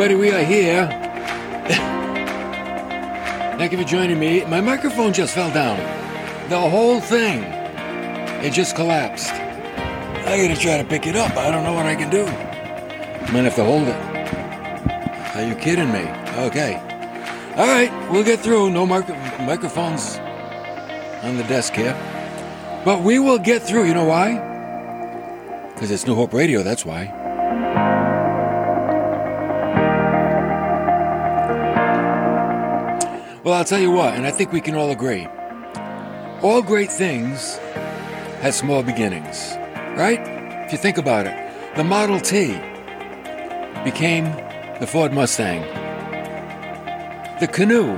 Everybody, we are here. Thank you for joining me. My microphone just fell down. The whole thing. It just collapsed. I gotta try to pick it up. I don't know what I can do. Might have to hold it. Are you kidding me? Okay. All right, we'll get through. No mic- microphones on the desk here. But we will get through. You know why? Because it's New Hope Radio, that's why. Well, I'll tell you what, and I think we can all agree. All great things have small beginnings, right? If you think about it, the Model T became the Ford Mustang. The canoe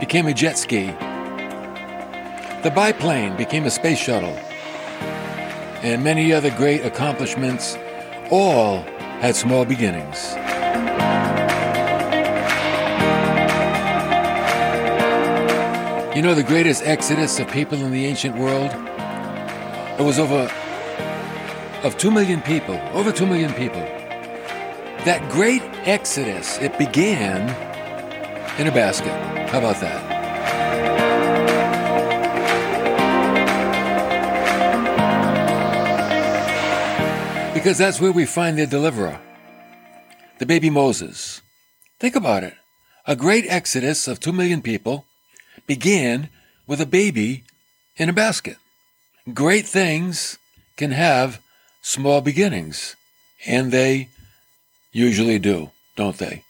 became a jet ski. The biplane became a space shuttle. And many other great accomplishments all had small beginnings. You know the greatest exodus of people in the ancient world? It was over of 2 million people, over 2 million people. That great exodus, it began in a basket. How about that? Because that's where we find the deliverer, the baby Moses. Think about it. A great exodus of 2 million people began with a baby in a basket. Great things can have small beginnings, and they usually do, don't they?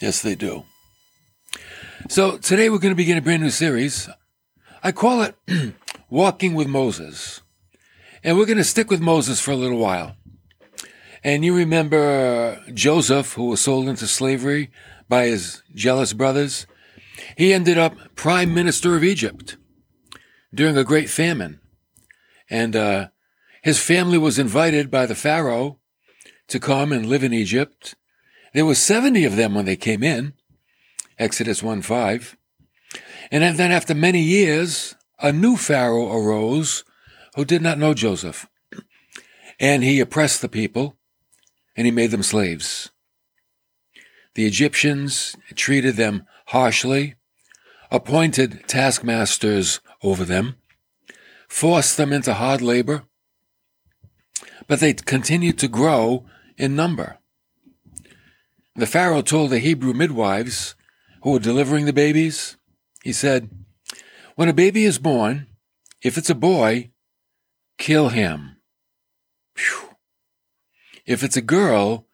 Yes, they do. So today we're going to begin a brand new series. I call it Walking with Moses. And we're going to stick with Moses for a little while. And you remember Joseph, who was sold into slavery by his jealous brothers? He ended up prime minister of Egypt during a great famine. And uh, his family was invited by the Pharaoh to come and live in Egypt. There were 70 of them when they came in, Exodus 1 5. And then after many years, a new Pharaoh arose who did not know Joseph. And he oppressed the people and he made them slaves. The Egyptians treated them harshly, appointed taskmasters over them, forced them into hard labor, but they continued to grow in number. The Pharaoh told the Hebrew midwives who were delivering the babies, he said, When a baby is born, if it's a boy, kill him. If it's a girl,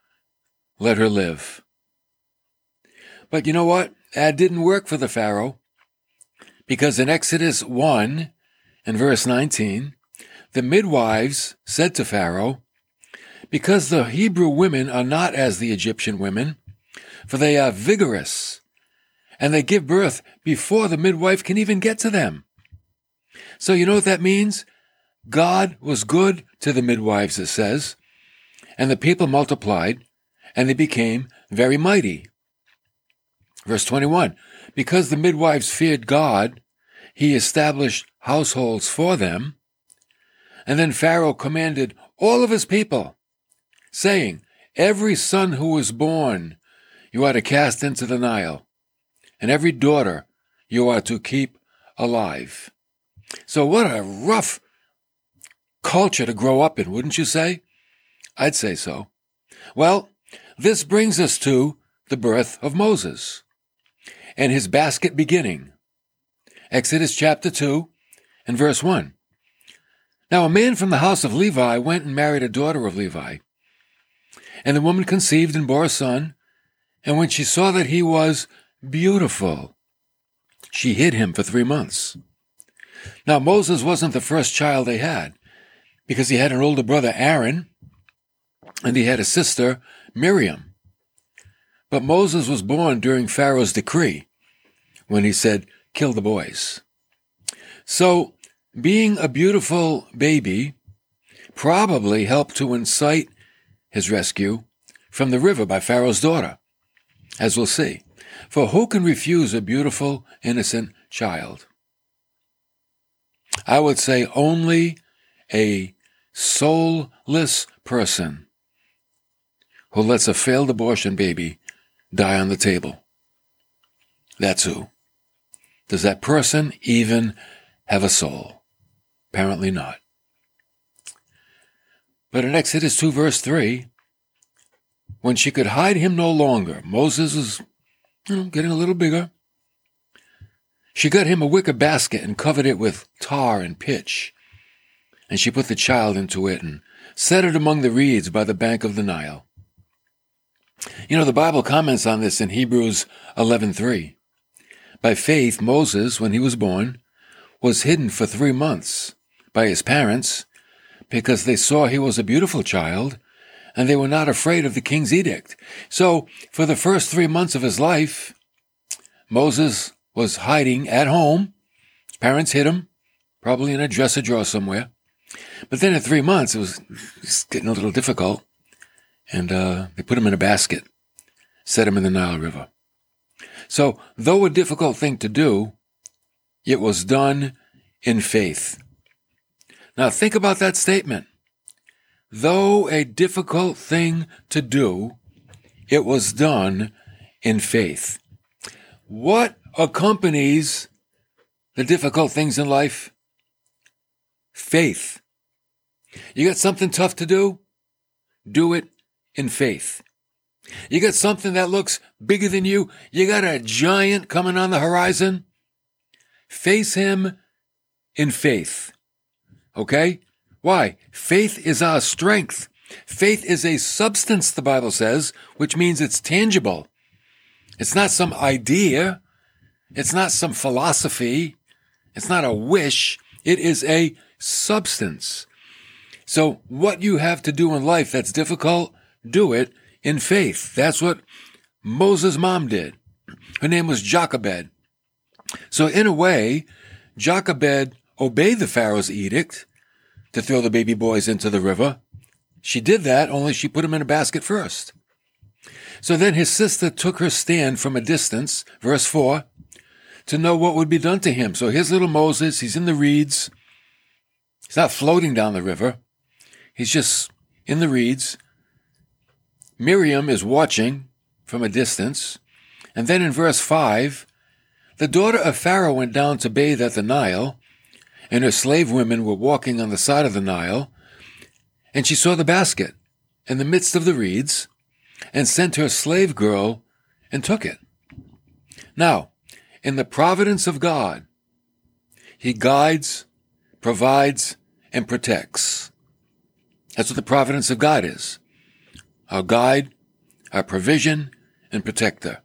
let her live. But you know what? That didn't work for the Pharaoh. Because in Exodus 1 and verse 19, the midwives said to Pharaoh, Because the Hebrew women are not as the Egyptian women, for they are vigorous, and they give birth before the midwife can even get to them. So you know what that means? God was good to the midwives, it says, and the people multiplied, and they became very mighty. Verse 21 Because the midwives feared God, he established households for them. And then Pharaoh commanded all of his people, saying, Every son who is born you are to cast into the Nile, and every daughter you are to keep alive. So, what a rough culture to grow up in, wouldn't you say? I'd say so. Well, this brings us to the birth of Moses and his basket beginning. Exodus chapter 2 and verse 1. Now a man from the house of Levi went and married a daughter of Levi. And the woman conceived and bore a son, and when she saw that he was beautiful, she hid him for three months. Now Moses wasn't the first child they had, because he had an older brother, Aaron, and he had a sister, Miriam. But Moses was born during Pharaoh's decree, when he said, kill the boys. So, being a beautiful baby probably helped to incite his rescue from the river by Pharaoh's daughter, as we'll see. For who can refuse a beautiful, innocent child? I would say only a soulless person who lets a failed abortion baby die on the table. That's who. Does that person even have a soul? Apparently not. But in Exodus 2 verse 3, when she could hide him no longer, Moses was, you know, getting a little bigger. She got him a wicker basket and covered it with tar and pitch. And she put the child into it and set it among the reeds by the bank of the Nile. You know, the Bible comments on this in Hebrews 11:3. By faith, Moses, when he was born, was hidden for three months by his parents because they saw he was a beautiful child and they were not afraid of the king's edict. So, for the first three months of his life, Moses was hiding at home. His parents hid him, probably in a dresser drawer somewhere. But then at three months, it was getting a little difficult. And uh, they put him in a basket, set him in the Nile River. So, though a difficult thing to do, it was done in faith. Now, think about that statement. Though a difficult thing to do, it was done in faith. What accompanies the difficult things in life? Faith. You got something tough to do? Do it in faith. You got something that looks bigger than you? You got a giant coming on the horizon? Face him in faith. Okay? Why? Faith is our strength. Faith is a substance, the Bible says, which means it's tangible. It's not some idea. It's not some philosophy. It's not a wish. It is a substance. So what you have to do in life that's difficult, do it in faith. That's what Moses' mom did. Her name was Jochebed. So in a way, Jochebed obeyed the Pharaoh's edict to throw the baby boys into the river. She did that, only she put them in a basket first. So then his sister took her stand from a distance, verse 4, to know what would be done to him. So here's little Moses, he's in the reeds. He's not floating down the river. He's just in the reeds. Miriam is watching from a distance. And then in verse 5, the daughter of Pharaoh went down to bathe at the Nile, and her slave women were walking on the side of the Nile, and she saw the basket in the midst of the reeds, and sent her slave girl and took it. Now, in the providence of God, He guides, provides, and protects. That's what the providence of God is. Our guide, our provision, and protector.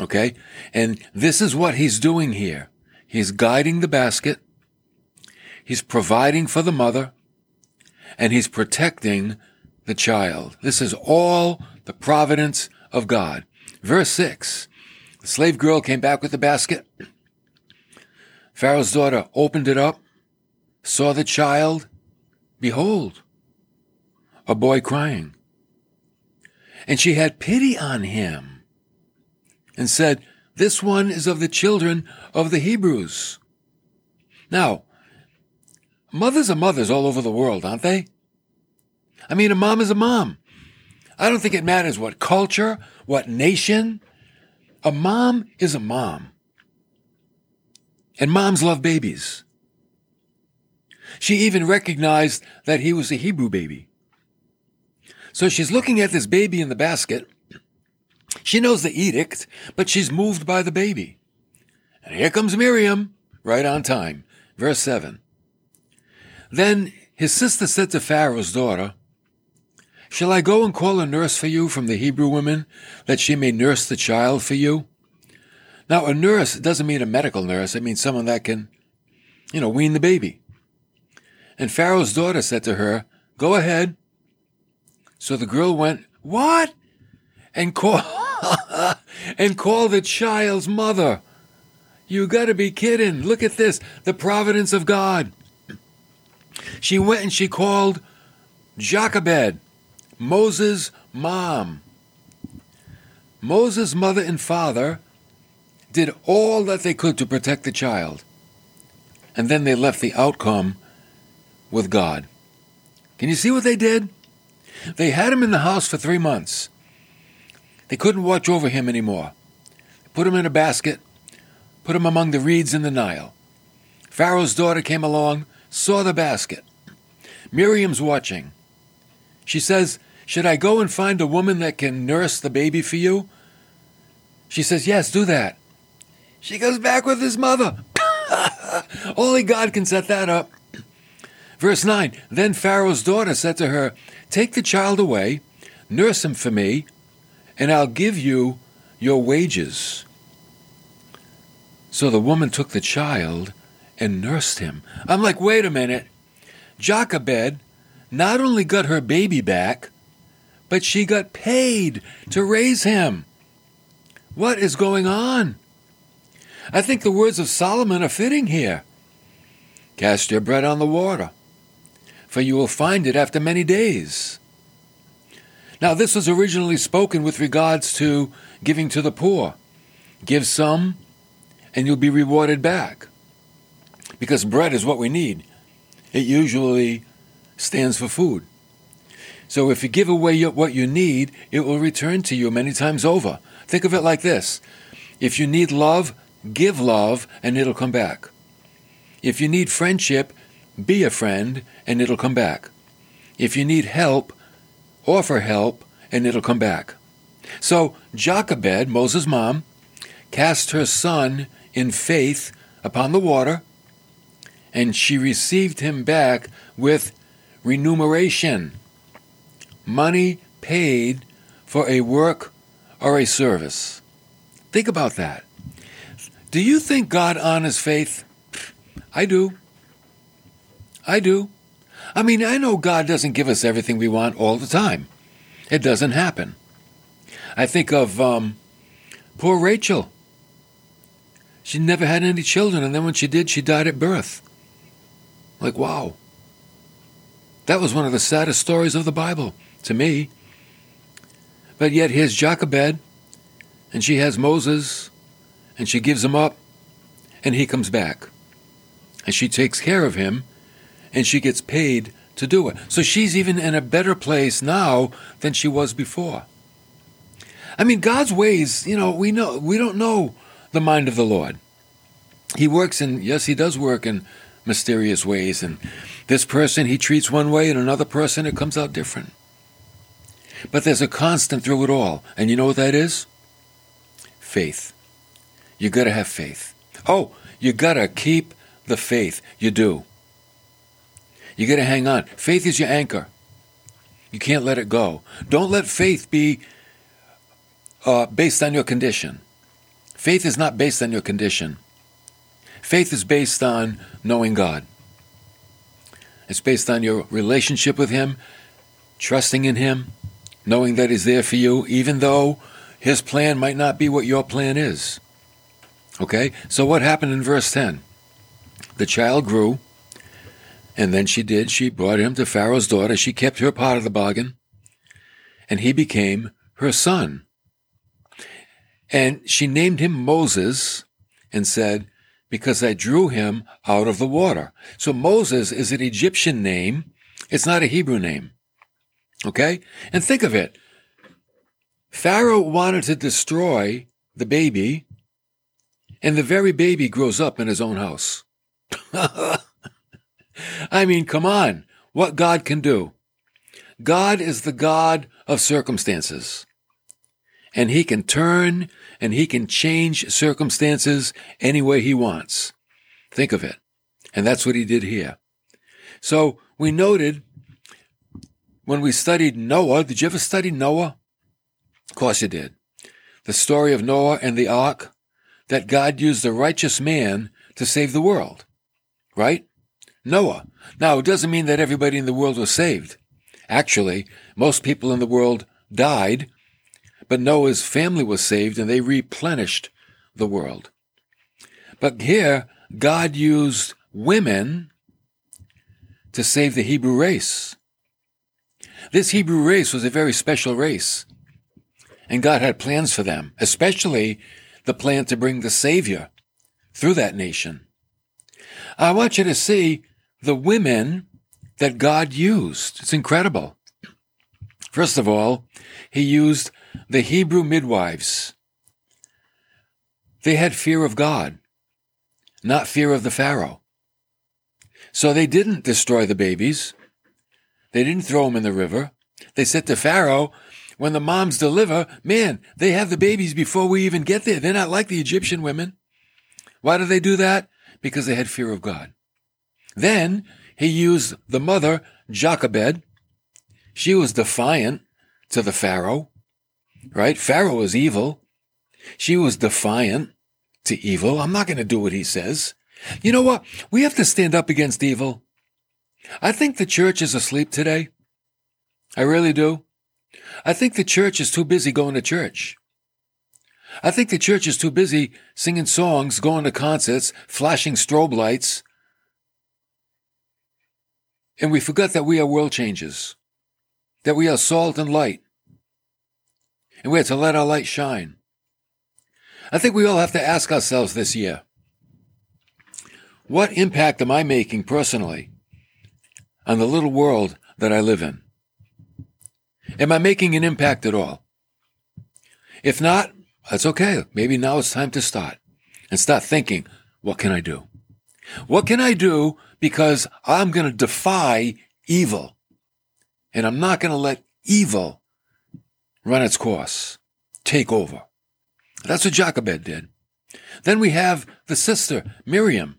Okay? And this is what he's doing here. He's guiding the basket. He's providing for the mother and he's protecting the child. This is all the providence of God. Verse 6 The slave girl came back with the basket. Pharaoh's daughter opened it up, saw the child. Behold, a boy crying. And she had pity on him and said, This one is of the children of the Hebrews. Now, Mothers are mothers all over the world, aren't they? I mean, a mom is a mom. I don't think it matters what culture, what nation. A mom is a mom. And moms love babies. She even recognized that he was a Hebrew baby. So she's looking at this baby in the basket. She knows the edict, but she's moved by the baby. And here comes Miriam, right on time. Verse 7. Then his sister said to Pharaoh's daughter, Shall I go and call a nurse for you from the Hebrew women, that she may nurse the child for you? Now, a nurse doesn't mean a medical nurse. It means someone that can, you know, wean the baby. And Pharaoh's daughter said to her, Go ahead. So the girl went, What? And call, and call the child's mother. You gotta be kidding. Look at this. The providence of God. She went and she called Jochebed, Moses' mom. Moses' mother and father did all that they could to protect the child. And then they left the outcome with God. Can you see what they did? They had him in the house for three months. They couldn't watch over him anymore. Put him in a basket, put him among the reeds in the Nile. Pharaoh's daughter came along, saw the basket. Miriam's watching. She says, Should I go and find a woman that can nurse the baby for you? She says, Yes, do that. She goes back with his mother. Only God can set that up. Verse 9 Then Pharaoh's daughter said to her, Take the child away, nurse him for me, and I'll give you your wages. So the woman took the child and nursed him. I'm like, wait a minute. Jochebed not only got her baby back, but she got paid to raise him. What is going on? I think the words of Solomon are fitting here. Cast your bread on the water, for you will find it after many days. Now, this was originally spoken with regards to giving to the poor. Give some, and you'll be rewarded back. Because bread is what we need. It usually stands for food. So if you give away what you need, it will return to you many times over. Think of it like this if you need love, give love, and it'll come back. If you need friendship, be a friend, and it'll come back. If you need help, offer help, and it'll come back. So Jochebed, Moses' mom, cast her son in faith upon the water, and she received him back with remuneration money paid for a work or a service. Think about that. Do you think God honors faith? I do. I do. I mean, I know God doesn't give us everything we want all the time. It doesn't happen. I think of um, poor Rachel. She never had any children, and then when she did, she died at birth. Like, wow. That was one of the saddest stories of the Bible to me. But yet here's Jochebed, and she has Moses, and she gives him up, and he comes back. And she takes care of him, and she gets paid to do it. So she's even in a better place now than she was before. I mean, God's ways, you know, we know we don't know the mind of the Lord. He works in yes, he does work in mysterious ways, and this person he treats one way, and another person it comes out different. But there's a constant through it all. And you know what that is? Faith. You gotta have faith. Oh, you gotta keep the faith. You do. You gotta hang on. Faith is your anchor. You can't let it go. Don't let faith be uh, based on your condition. Faith is not based on your condition. Faith is based on knowing God. It's based on your relationship with Him, trusting in Him, knowing that He's there for you, even though His plan might not be what your plan is. Okay? So, what happened in verse 10? The child grew, and then she did. She brought him to Pharaoh's daughter. She kept her part of the bargain, and he became her son. And she named him Moses and said, Because I drew him out of the water. So Moses is an Egyptian name. It's not a Hebrew name. Okay? And think of it. Pharaoh wanted to destroy the baby, and the very baby grows up in his own house. I mean, come on. What God can do. God is the God of circumstances. And he can turn and he can change circumstances any way he wants. Think of it. And that's what he did here. So we noted when we studied Noah, did you ever study Noah? Of course you did. The story of Noah and the ark, that God used a righteous man to save the world. Right? Noah. Now, it doesn't mean that everybody in the world was saved. Actually, most people in the world died, but Noah's family was saved and they replenished the world. But here, God used women to save the Hebrew race. This Hebrew race was a very special race. And God had plans for them, especially the plan to bring the Savior through that nation. I want you to see the women that God used. It's incredible. First of all, he used the Hebrew midwives, they had fear of God, not fear of the Pharaoh. So they didn't destroy the babies. They didn't throw them in the river. They said to Pharaoh, when the moms deliver, man, they have the babies before we even get there. They're not like the Egyptian women. Why do they do that? Because they had fear of God. Then he used the mother, Jochebed. She was defiant to the Pharaoh, right? Pharaoh was evil. She was defiant to evil. I'm not going to do what he says. You know what? We have to stand up against evil. I think the church is asleep today. I really do. I think the church is too busy going to church. I think the church is too busy singing songs, going to concerts, flashing strobe lights. And we forgot that we are world changers, that we are salt and light, and we have to let our light shine. I think we all have to ask ourselves this year what impact am I making personally on the little world that I live in? Am I making an impact at all? If not, that's okay. Maybe now it's time to start and start thinking, what can I do? What can I do because I'm going to defy evil and I'm not going to let evil run its course, take over. That's what Jochebed did. Then we have the sister, Miriam.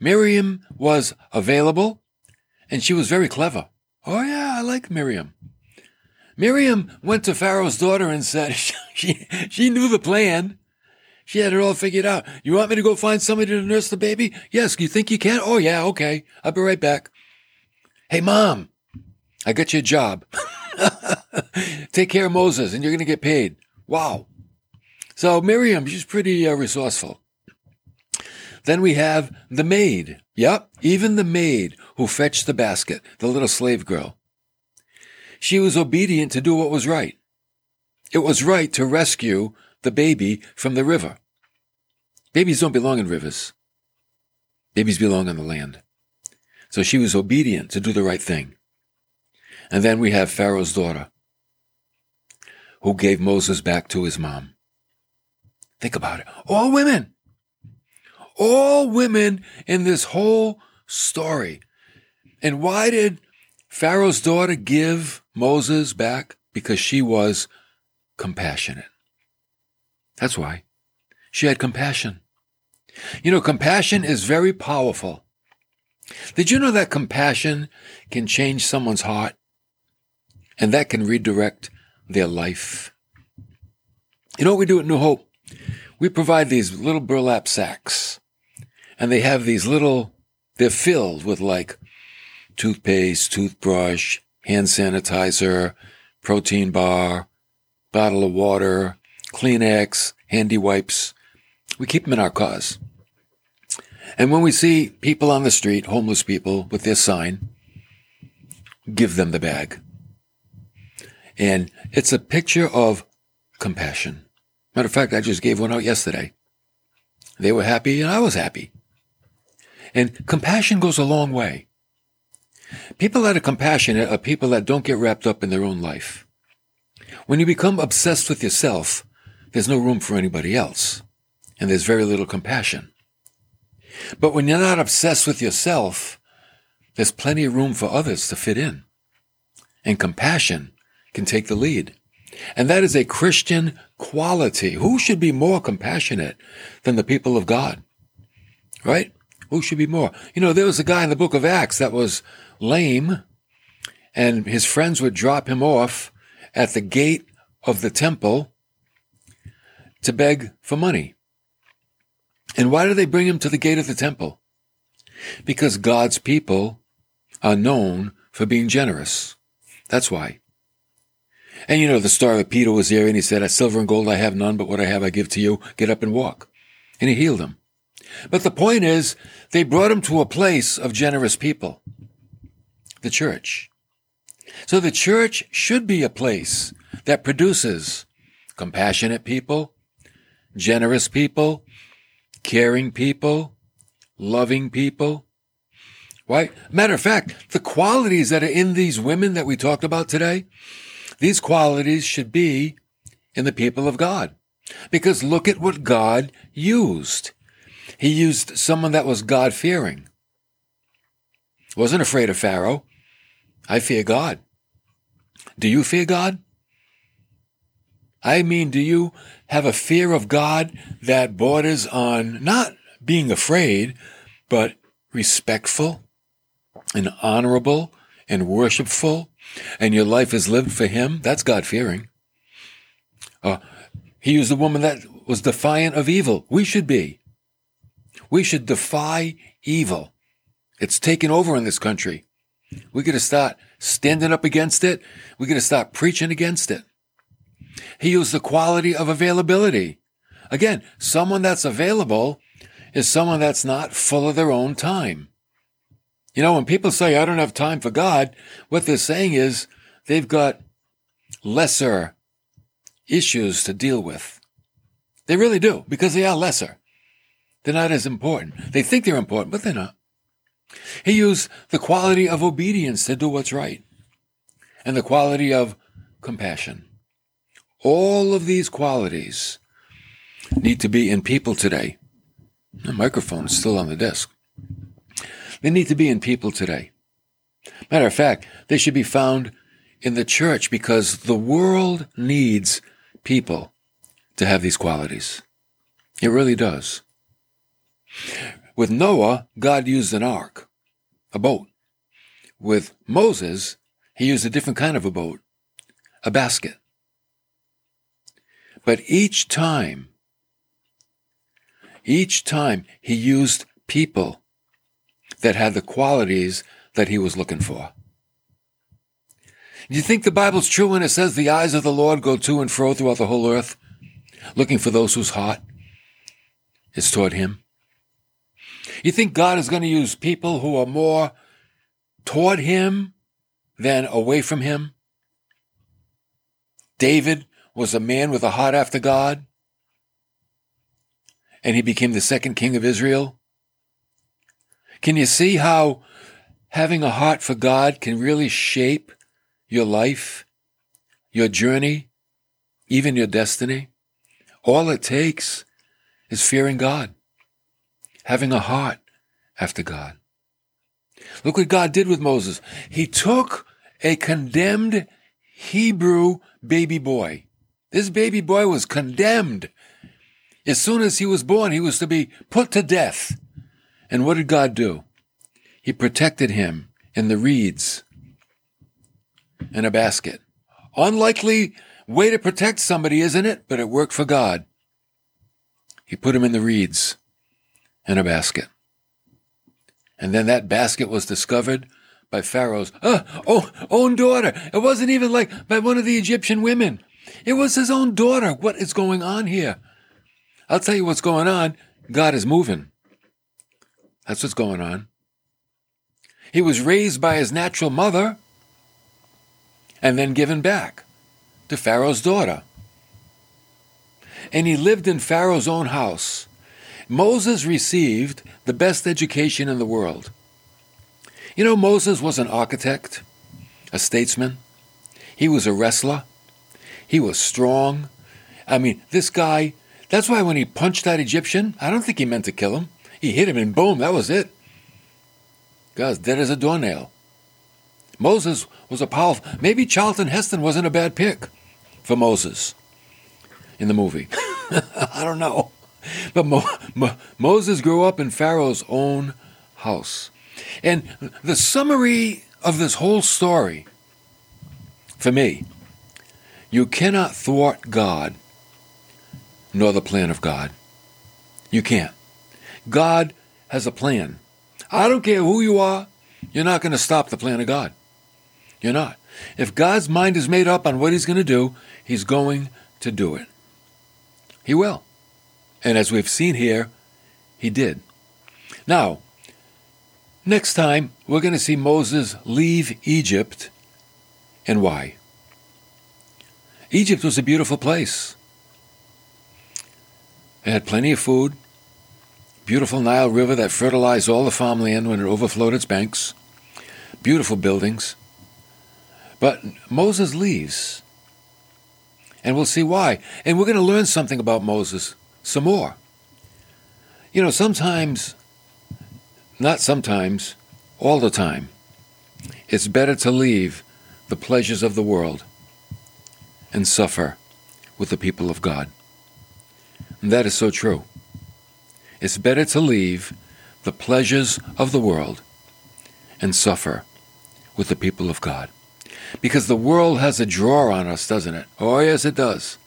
Miriam was available and she was very clever. Oh yeah, I like Miriam. Miriam went to Pharaoh's daughter and said she, she knew the plan. She had it all figured out. You want me to go find somebody to nurse the baby? Yes. You think you can? Oh, yeah. Okay. I'll be right back. Hey, mom, I got you a job. Take care of Moses and you're going to get paid. Wow. So Miriam, she's pretty uh, resourceful. Then we have the maid. Yep. Even the maid who fetched the basket, the little slave girl. She was obedient to do what was right. It was right to rescue the baby from the river. Babies don't belong in rivers. Babies belong on the land. So she was obedient to do the right thing. And then we have Pharaoh's daughter, who gave Moses back to his mom. Think about it. All women. All women in this whole story. And why did Pharaoh's daughter give Moses back? Because she was compassionate. That's why. She had compassion. You know, compassion is very powerful. Did you know that compassion can change someone's heart? And that can redirect their life? You know what we do at New Hope? We provide these little burlap sacks. And they have these little, they're filled with like toothpaste, toothbrush, hand sanitizer, protein bar, bottle of water, Kleenex, handy wipes. We keep them in our cars. And when we see people on the street, homeless people with their sign, give them the bag. And it's a picture of compassion. Matter of fact, I just gave one out yesterday. They were happy and I was happy. And compassion goes a long way. People that are compassionate are people that don't get wrapped up in their own life. When you become obsessed with yourself, there's no room for anybody else, and there's very little compassion. But when you're not obsessed with yourself, there's plenty of room for others to fit in. And compassion can take the lead. And that is a Christian quality. Who should be more compassionate than the people of God? Right? Who should be more? You know, there was a guy in the book of Acts that was lame and his friends would drop him off at the gate of the temple to beg for money. And why do they bring him to the gate of the temple? Because God's people are known for being generous. That's why. And you know, the story of Peter was there and he said, I silver and gold I have none, but what I have I give to you. Get up and walk. And he healed him. But the point is, they brought him to a place of generous people. The church. So the church should be a place that produces compassionate people, generous people, caring people, loving people. Why? Matter of fact, the qualities that are in these women that we talked about today, these qualities should be in the people of God. Because look at what God used. He used someone that was God fearing. Wasn't afraid of Pharaoh. I fear God. Do you fear God? I mean, do you have a fear of God that borders on not being afraid, but respectful and honorable and worshipful, and your life is lived for Him? That's God fearing. Uh, he used a woman that was defiant of evil. We should be. We should defy evil. It's taken over in this country. We got to start standing up against it. We got to start preaching against it. He used the quality of availability. Again, someone that's available is someone that's not full of their own time. You know, when people say, I don't have time for God, what they're saying is they've got lesser issues to deal with. They really do, because they are lesser. They're not as important. They think they're important, but they're not. He used the quality of obedience to do what's right and the quality of compassion. All of these qualities need to be in people today. The microphone is still on the desk. They need to be in people today. Matter of fact, they should be found in the church because the world needs people to have these qualities. It really does. With Noah, God used an ark, a boat. With Moses, he used a different kind of a boat, a basket. But each time, each time he used people that had the qualities that he was looking for. Do you think the Bible's true when it says the eyes of the Lord go to and fro throughout the whole earth, looking for those whose heart is toward him? You think God is going to use people who are more toward him than away from him? David was a man with a heart after God, and he became the second king of Israel. Can you see how having a heart for God can really shape your life, your journey, even your destiny? All it takes is fearing God having a heart after God. Look what God did with Moses. He took a condemned Hebrew baby boy. This baby boy was condemned. As soon as he was born, he was to be put to death. And what did God do? He protected him in the reeds in a basket. Unlikely way to protect somebody, isn't it? But it worked for God. He put him in the reeds in a basket. And then that basket was discovered by Pharaoh's oh, own daughter. It wasn't even like by one of the Egyptian women. It was his own daughter. What is going on here? I'll tell you what's going on. God is moving. That's what's going on. He was raised by his natural mother and then given back to Pharaoh's daughter. And he lived in Pharaoh's own house Moses received the best education in the world. You know, Moses was an architect, a statesman. He was a wrestler. He was strong. I mean, this guy, that's why when he punched that Egyptian, I don't think he meant to kill him. He hit him and boom, that was it. Guy's dead as a doornail. Moses was a powerful. Maybe Charlton Heston wasn't a bad pick for Moses in the movie. I don't know. But Mo- Mo- Moses grew up in Pharaoh's own house. And the summary of this whole story, for me, you cannot thwart God nor the plan of God. You can't. God has a plan. I don't care who you are, you're not going to stop the plan of God. You're not. If God's mind is made up on what He's going to do, He's going to do it. He will. And as we've seen here, he did. Now, next time, we're going to see Moses leave Egypt and why. Egypt was a beautiful place. It had plenty of food, beautiful Nile River that fertilized all the farmland when it overflowed its banks, beautiful buildings. But Moses leaves, And we'll see why. And we're going to learn something about Moses some more. You know, sometimes, not sometimes, all the time, it's better to leave the pleasures of the world and suffer with the people of God. And that is so true. It's better to leave the pleasures of the world and suffer with the people of God. Because the world has a draw on us, doesn't it? Oh, yes, it does.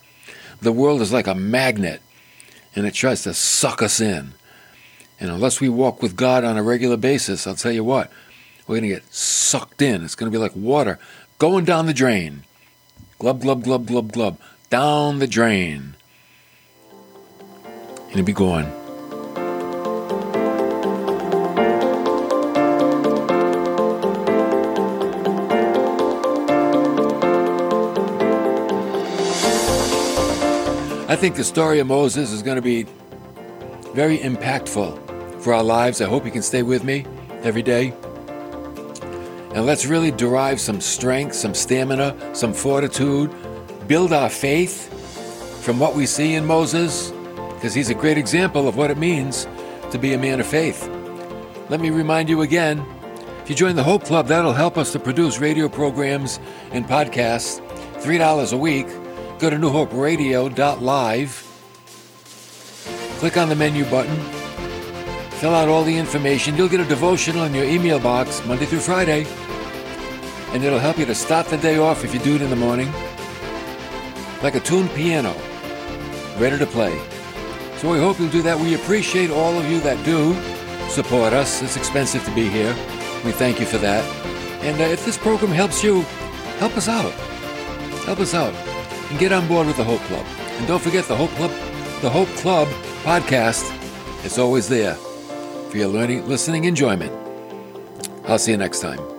The world is like a magnet, and it tries to suck us in. And unless we walk with God on a regular basis, I'll tell you what, we're going to get sucked in. It's going to be like water going down the drain. Glub, glub, glub, glub, glub. Down the drain. And it'll be gone. I think the story of Moses is going to be very impactful for our lives. I hope you can stay with me every day. And let's really derive some strength, some stamina, some fortitude, build our faith from what we see in Moses, because he's a great example of what it means to be a man of faith. Let me remind you again if you join the Hope Club, that'll help us to produce radio programs and podcasts. $3 a week. Go to newhoperadio.live. Click on the menu button. Fill out all the information. You'll get a devotional in your email box Monday through Friday and it'll help you to start the day off if you do it in the morning. Like a tuned piano, ready to play. So we hope you'll do that. We appreciate all of you that do support us. It's expensive to be here. We thank you for that. And uh, if this program helps you, help us out. Help us out. And get on board with the Hope Club. And don't forget the Hope Club, the Hope Club podcast. It's always there for your learning, listening enjoyment. I'll see you next time.